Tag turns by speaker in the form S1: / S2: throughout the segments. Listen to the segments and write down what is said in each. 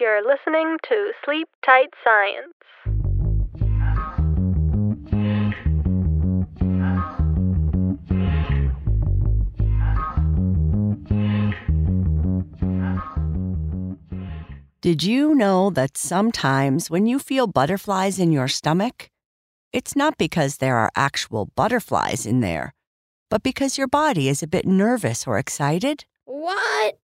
S1: You're listening to Sleep Tight Science.
S2: Did you know that sometimes when you feel butterflies in your stomach, it's not because there are actual butterflies in there, but because your body is a bit nervous or excited?
S1: What?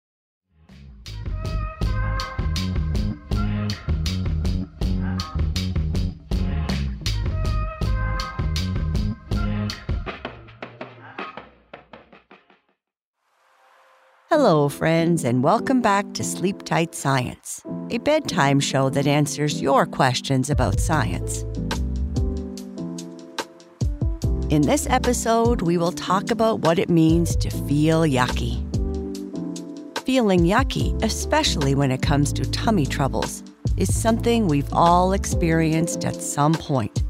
S2: Hello, friends, and welcome back to Sleep Tight Science, a bedtime show that answers your questions about science. In this episode, we will talk about what it means to feel yucky. Feeling yucky, especially when it comes to tummy troubles, is something we've all experienced at some point.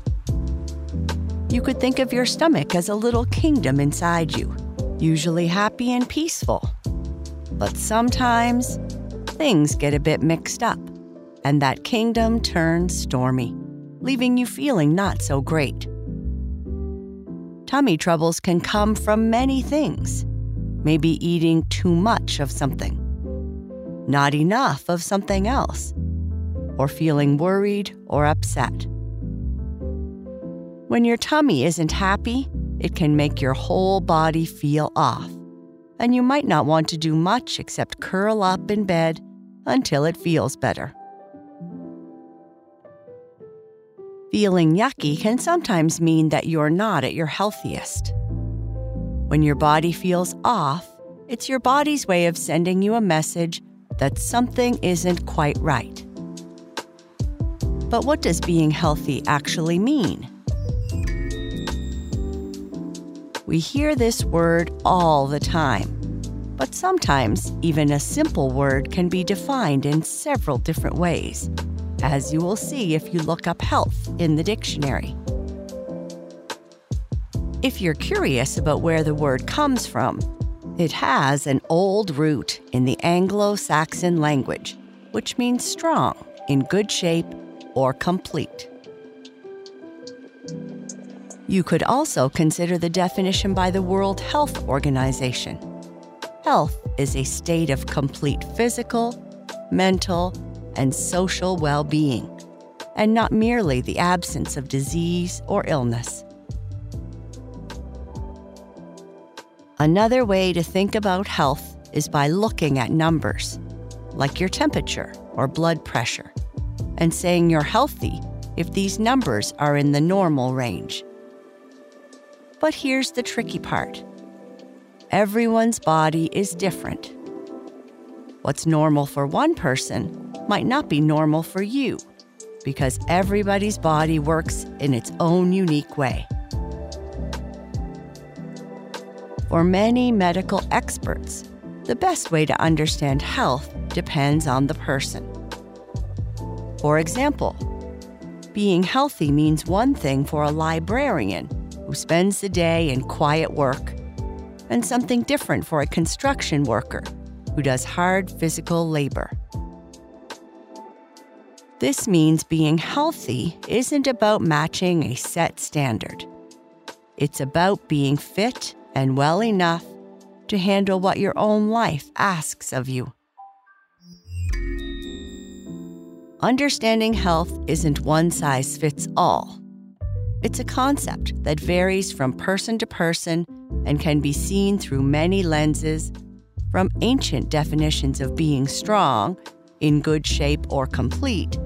S2: You could think of your stomach as a little kingdom inside you, usually happy and peaceful but sometimes things get a bit mixed up, and that kingdom turns stormy, leaving you feeling not so great. Tummy troubles can come from many things. Maybe eating too much of something, not enough of something else, or feeling worried or upset. When your tummy isn't happy, it can make your whole body feel off and you might not want to do much except curl up in bed until it feels better. Feeling yucky can sometimes mean that you're not at your healthiest. When your body feels off, it's your body's way of sending you a message that something isn't quite right. But what does being healthy actually mean? We hear this word all the time, but sometimes even a simple word can be defined in several different ways, as you will see if you look up health in the dictionary. If you're curious about where the word comes from, it has an old root in the Anglo Saxon language, which means strong, in good shape, or complete. You could also consider the definition by the World Health Organization. Health is a state of complete physical, mental, and social well being, and not merely the absence of disease or illness. Another way to think about health is by looking at numbers, like your temperature or blood pressure, and saying you're healthy if these numbers are in the normal range. But here's the tricky part everyone's body is different. What's normal for one person might not be normal for you because everybody's body works in its own unique way. For many medical experts, the best way to understand health depends on the person. For example, being healthy means one thing for a librarian who spends the day in quiet work, and something different for a construction worker who does hard physical labor. This means being healthy isn't about matching a set standard. It's about being fit and well enough to handle what your own life asks of you. Understanding health isn't one size fits all. It's a concept that varies from person to person and can be seen through many lenses, from ancient definitions of being strong, in good shape, or complete,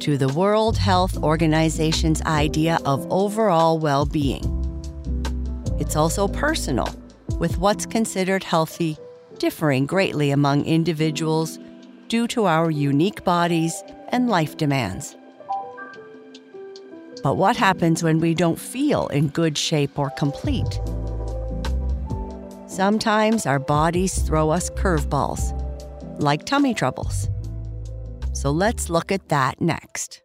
S2: to the World Health Organization's idea of overall well being. It's also personal, with what's considered healthy differing greatly among individuals due to our unique bodies and life demands. But what happens when we don't feel in good shape or complete? Sometimes our bodies throw us curveballs, like tummy troubles. So let's look at that next.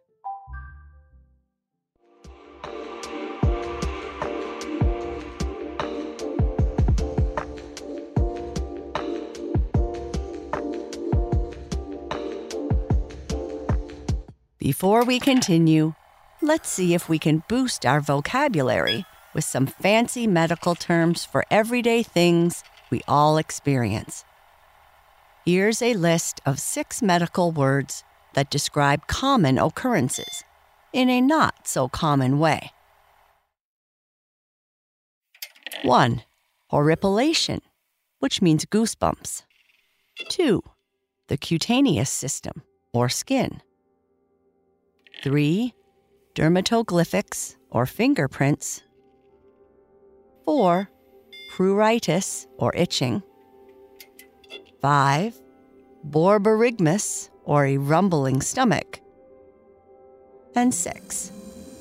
S2: Before we continue, let's see if we can boost our vocabulary with some fancy medical terms for everyday things we all experience. Here's a list of six medical words that describe common occurrences in a not so common way. 1. Horripilation, which means goosebumps. 2. The cutaneous system, or skin. 3. Dermatoglyphics, or fingerprints. 4. Pruritus, or itching. 5. Borborygmus, or a rumbling stomach. And 6.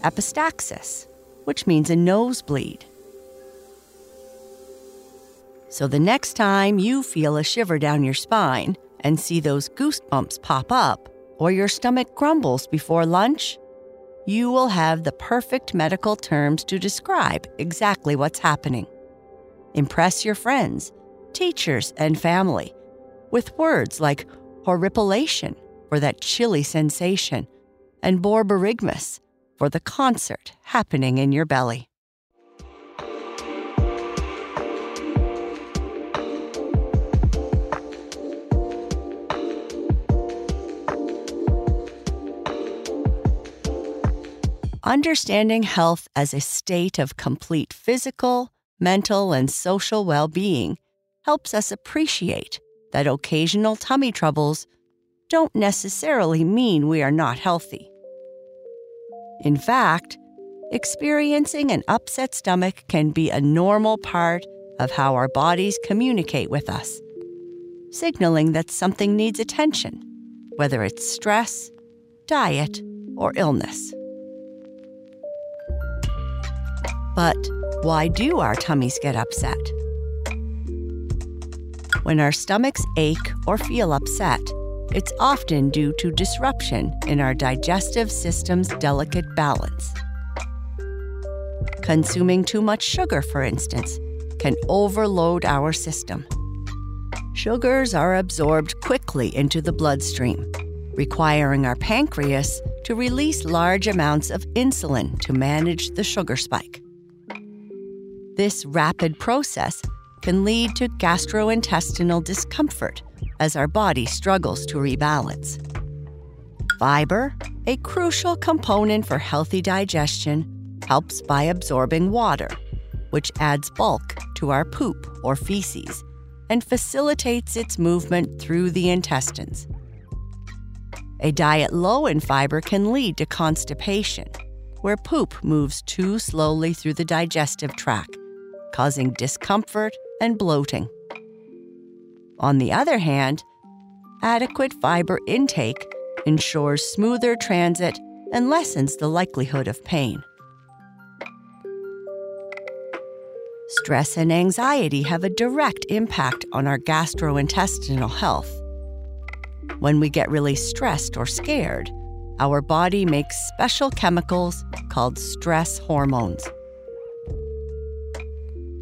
S2: Epistaxis, which means a nosebleed. So the next time you feel a shiver down your spine and see those goosebumps pop up, or your stomach grumbles before lunch, you will have the perfect medical terms to describe exactly what's happening. Impress your friends, teachers, and family with words like horripilation for that chilly sensation and borborygmus for the concert happening in your belly. Understanding health as a state of complete physical, mental, and social well being helps us appreciate that occasional tummy troubles don't necessarily mean we are not healthy. In fact, experiencing an upset stomach can be a normal part of how our bodies communicate with us, signaling that something needs attention, whether it's stress, diet, or illness. But why do our tummies get upset? When our stomachs ache or feel upset, it's often due to disruption in our digestive system's delicate balance. Consuming too much sugar, for instance, can overload our system. Sugars are absorbed quickly into the bloodstream, requiring our pancreas to release large amounts of insulin to manage the sugar spike. This rapid process can lead to gastrointestinal discomfort as our body struggles to rebalance. Fiber, a crucial component for healthy digestion, helps by absorbing water, which adds bulk to our poop or feces and facilitates its movement through the intestines. A diet low in fiber can lead to constipation, where poop moves too slowly through the digestive tract causing discomfort and bloating. On the other hand, adequate fiber intake ensures smoother transit and lessens the likelihood of pain. Stress and anxiety have a direct impact on our gastrointestinal health. When we get really stressed or scared, our body makes special chemicals called stress hormones.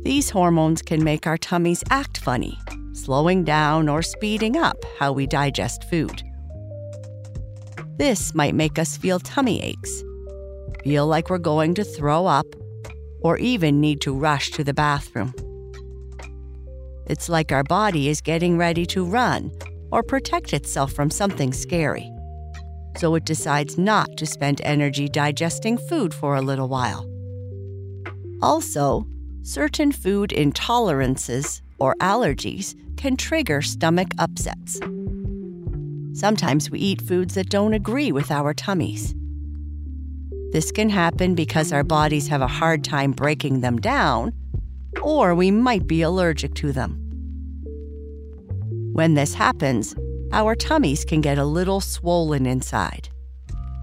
S2: These hormones can make our tummies act funny, slowing down or speeding up how we digest food. This might make us feel tummy aches, feel like we're going to throw up, or even need to rush to the bathroom. It's like our body is getting ready to run or protect itself from something scary. So it decides not to spend energy digesting food for a little while. Also, certain food intolerances or allergies can trigger stomach upsets. Sometimes we eat foods that don't agree with our tummies. This can happen because our bodies have a hard time breaking them down, or we might be allergic to them. When this happens, our tummies can get a little swollen inside.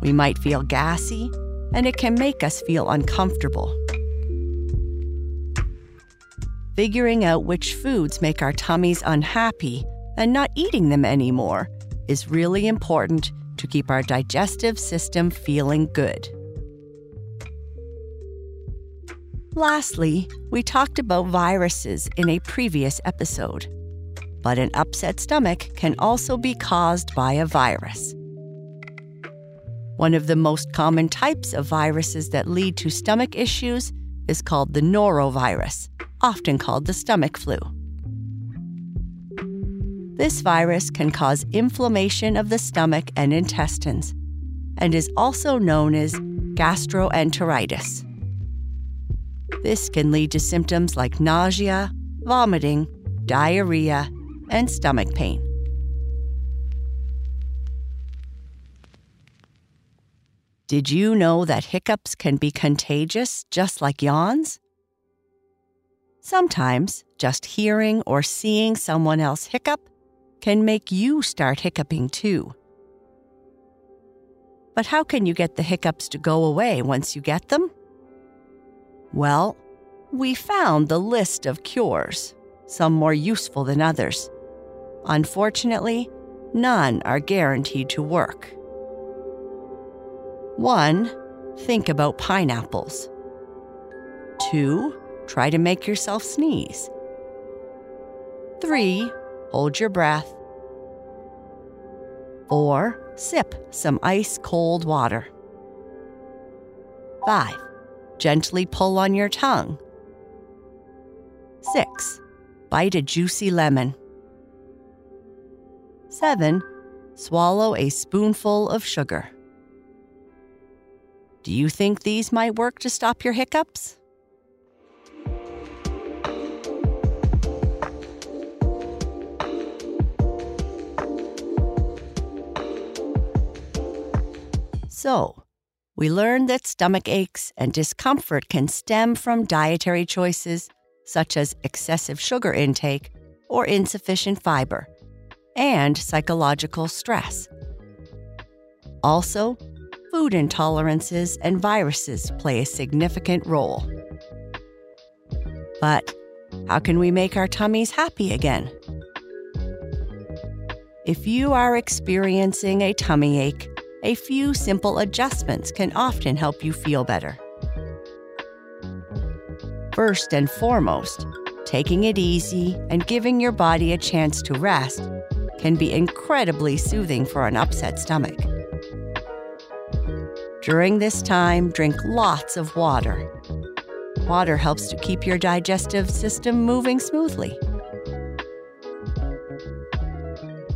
S2: We might feel gassy, and it can make us feel uncomfortable. Figuring out which foods make our tummies unhappy and not eating them anymore is really important to keep our digestive system feeling good. Lastly, we talked about viruses in a previous episode, but an upset stomach can also be caused by a virus. One of the most common types of viruses that lead to stomach issues is called the norovirus, often called the stomach flu. This virus can cause inflammation of the stomach and intestines and is also known as gastroenteritis. This can lead to symptoms like nausea, vomiting, diarrhea, and stomach pain. Did you know that hiccups can be contagious just like yawns? Sometimes just hearing or seeing someone else hiccup can make you start hiccuping too. But how can you get the hiccups to go away once you get them? Well, we found the list of cures, some more useful than others. Unfortunately, none are guaranteed to work. 1. Think about pineapples. 2. Try to make yourself sneeze. 3. Hold your breath. 4. Sip some ice cold water. 5. Gently pull on your tongue. 6. Bite a juicy lemon. 7. Swallow a spoonful of sugar. Do you think these might work to stop your hiccups? So, we learned that stomach aches and discomfort can stem from dietary choices such as excessive sugar intake or insufficient fiber, and psychological stress. Also, food intolerances and viruses play a significant role. But how can we make our tummies happy again? If you are experiencing a tummy ache, a few simple adjustments can often help you feel better. First and foremost, taking it easy and giving your body a chance to rest can be incredibly soothing for an upset stomach. During this time, drink lots of water. Water helps to keep your digestive system moving smoothly.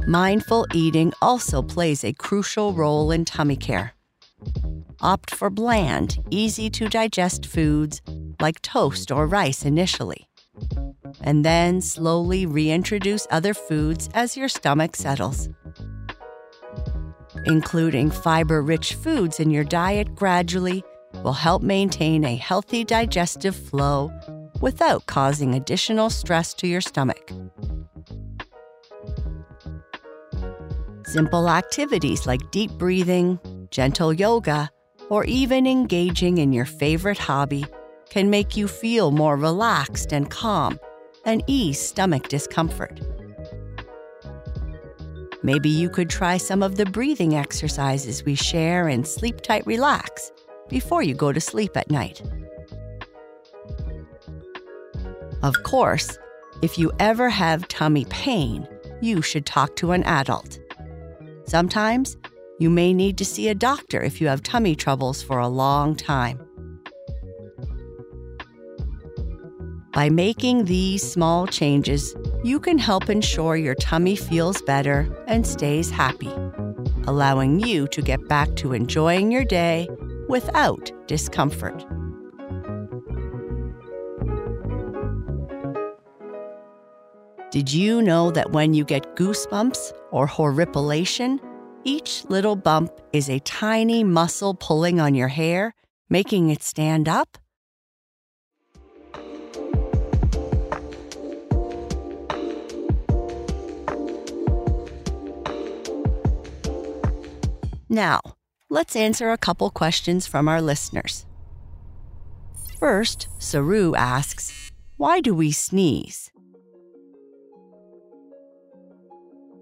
S2: Mindful eating also plays a crucial role in tummy care. Opt for bland, easy to digest foods like toast or rice initially, and then slowly reintroduce other foods as your stomach settles. Including fiber rich foods in your diet gradually will help maintain a healthy digestive flow without causing additional stress to your stomach. Simple activities like deep breathing, gentle yoga, or even engaging in your favorite hobby can make you feel more relaxed and calm and ease stomach discomfort. Maybe you could try some of the breathing exercises we share in Sleep Tight Relax before you go to sleep at night. Of course, if you ever have tummy pain, you should talk to an adult. Sometimes you may need to see a doctor if you have tummy troubles for a long time. By making these small changes, you can help ensure your tummy feels better and stays happy, allowing you to get back to enjoying your day without discomfort. Did you know that when you get goosebumps or horripilation, each little bump is a tiny muscle pulling on your hair, making it stand up? Now, let's answer a couple questions from our listeners. First, Saru asks, Why do we sneeze?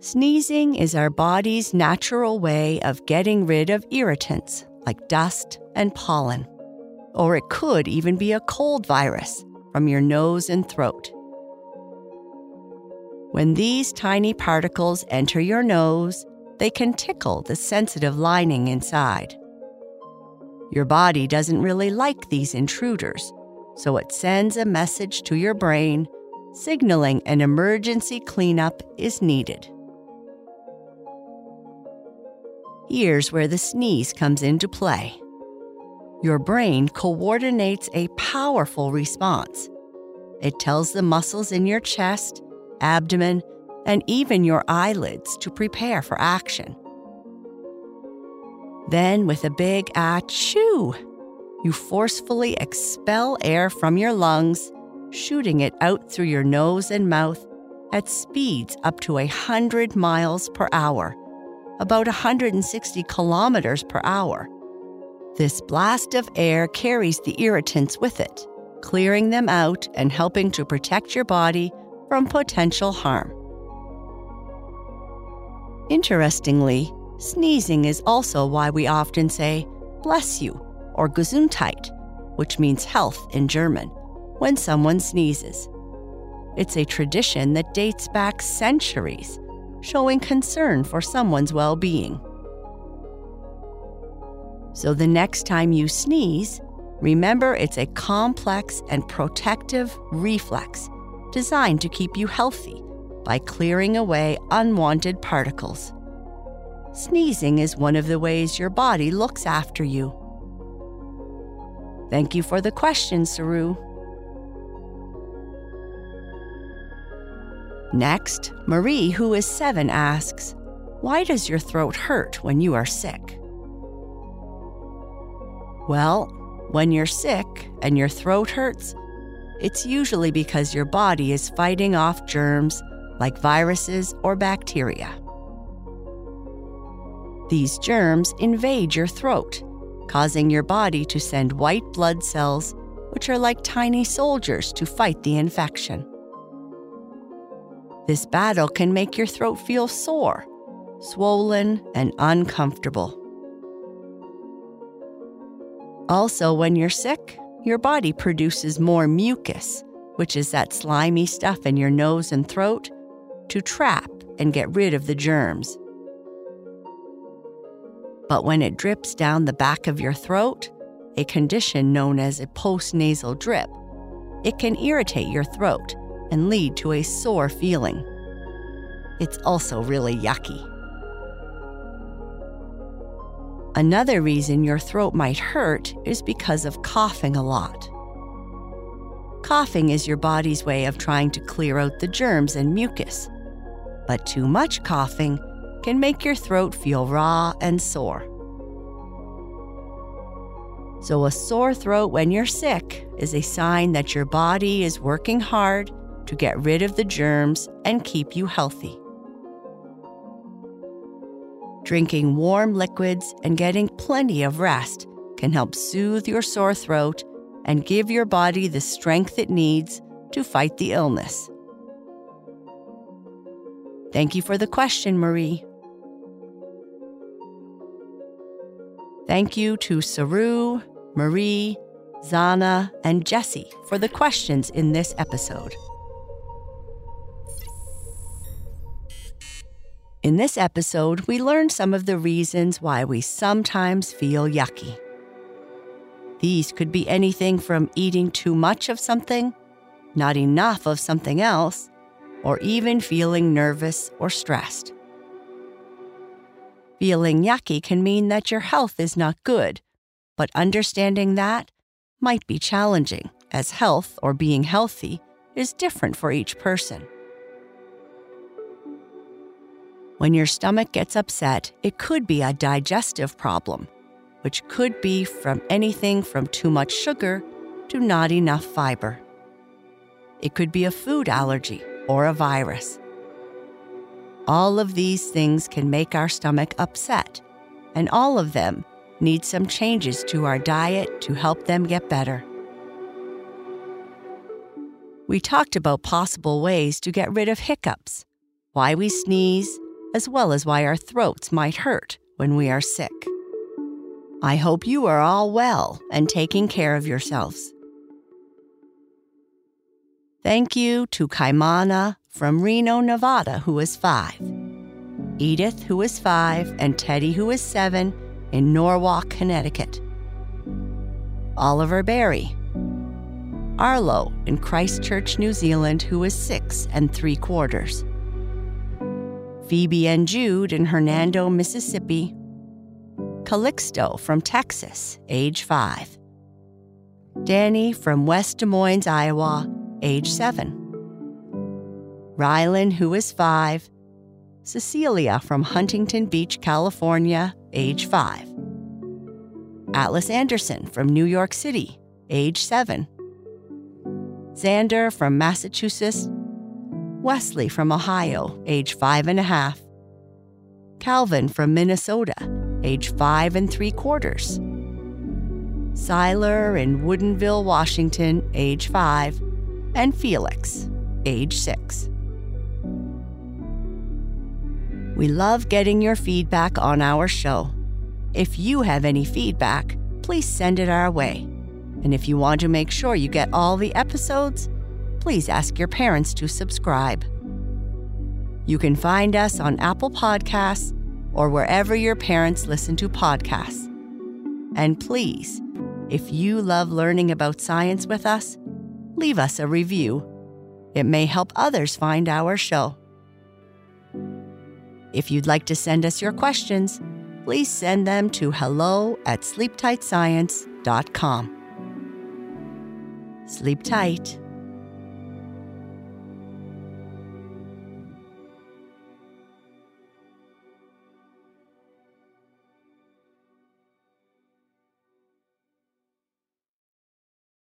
S2: Sneezing is our body's natural way of getting rid of irritants like dust and pollen. Or it could even be a cold virus from your nose and throat. When these tiny particles enter your nose, they can tickle the sensitive lining inside. Your body doesn't really like these intruders, so it sends a message to your brain signaling an emergency cleanup is needed. Here's where the sneeze comes into play. Your brain coordinates a powerful response. It tells the muscles in your chest, abdomen, and even your eyelids to prepare for action. Then, with a big achoo, you forcefully expel air from your lungs, shooting it out through your nose and mouth at speeds up to 100 miles per hour about 160 kilometers per hour. This blast of air carries the irritants with it, clearing them out and helping to protect your body from potential harm. Interestingly, sneezing is also why we often say, bless you, or Gesundheit, which means health in German, when someone sneezes. It's a tradition that dates back centuries showing concern for someone's well being. So the next time you sneeze, remember it's a complex and protective reflex designed to keep you healthy by clearing away unwanted particles. Sneezing is one of the ways your body looks after you. Thank you for the question, Saru. Next, Marie, who is seven, asks, Why does your throat hurt when you are sick? Well, when you're sick and your throat hurts, it's usually because your body is fighting off germs like viruses or bacteria. These germs invade your throat, causing your body to send white blood cells, which are like tiny soldiers, to fight the infection. This battle can make your throat feel sore, swollen, and uncomfortable. Also, when you're sick, your body produces more mucus, which is that slimy stuff in your nose and throat, to trap and get rid of the germs. But when it drips down the back of your throat, a condition known as a postnasal drip, it can irritate your throat and lead to a sore feeling. It's also really yucky. Another reason your throat might hurt is because of coughing a lot. Coughing is your body's way of trying to clear out the germs and mucus, but too much coughing can make your throat feel raw and sore. So, a sore throat when you're sick is a sign that your body is working hard to get rid of the germs and keep you healthy. Drinking warm liquids and getting plenty of rest can help soothe your sore throat and give your body the strength it needs to fight the illness. Thank you for the question, Marie. Thank you to Saru, Marie, Zana, and Jesse for the questions in this episode. In this episode, we learn some of the reasons why we sometimes feel yucky. These could be anything from eating too much of something, not enough of something else, or even feeling nervous or stressed. Feeling yucky can mean that your health is not good, but understanding that might be challenging, as health or being healthy is different for each person. When your stomach gets upset, it could be a digestive problem, which could be from anything from too much sugar to not enough fiber. It could be a food allergy or a virus. All of these things can make our stomach upset, and all of them need some changes to our diet to help them get better. We talked about possible ways to get rid of hiccups, why we sneeze, as well as why our throats might hurt when we are sick. I hope you are all well and taking care of yourselves. Thank you to Kaimana from Reno, Nevada, who is five, Edith, who is five, and Teddy, who is seven, in Norwalk, Connecticut, Oliver Berry, Arlo in Christchurch, New Zealand, who is six and three quarters, Phoebe and Jude in Hernando, Mississippi, Calixto from Texas, age five, Danny from West Des Moines, Iowa, age seven, Rylan, who is five, Cecilia from Huntington Beach, California, age five, Atlas Anderson from New York City, age seven, Xander from Massachusetts, Wesley from Ohio, age five and a half, Calvin from Minnesota, age five and three quarters, Siler in Woodinville, Washington, age five, and Felix, age six. We love getting your feedback on our show. If you have any feedback, please send it our way. And if you want to make sure you get all the episodes, please ask your parents to subscribe. You can find us on Apple Podcasts or wherever your parents listen to podcasts. And please, if you love learning about science with us, leave us a review. It may help others find our show. If you'd like to send us your questions, please send them to hello at sleeptightscience.com. Sleep tight.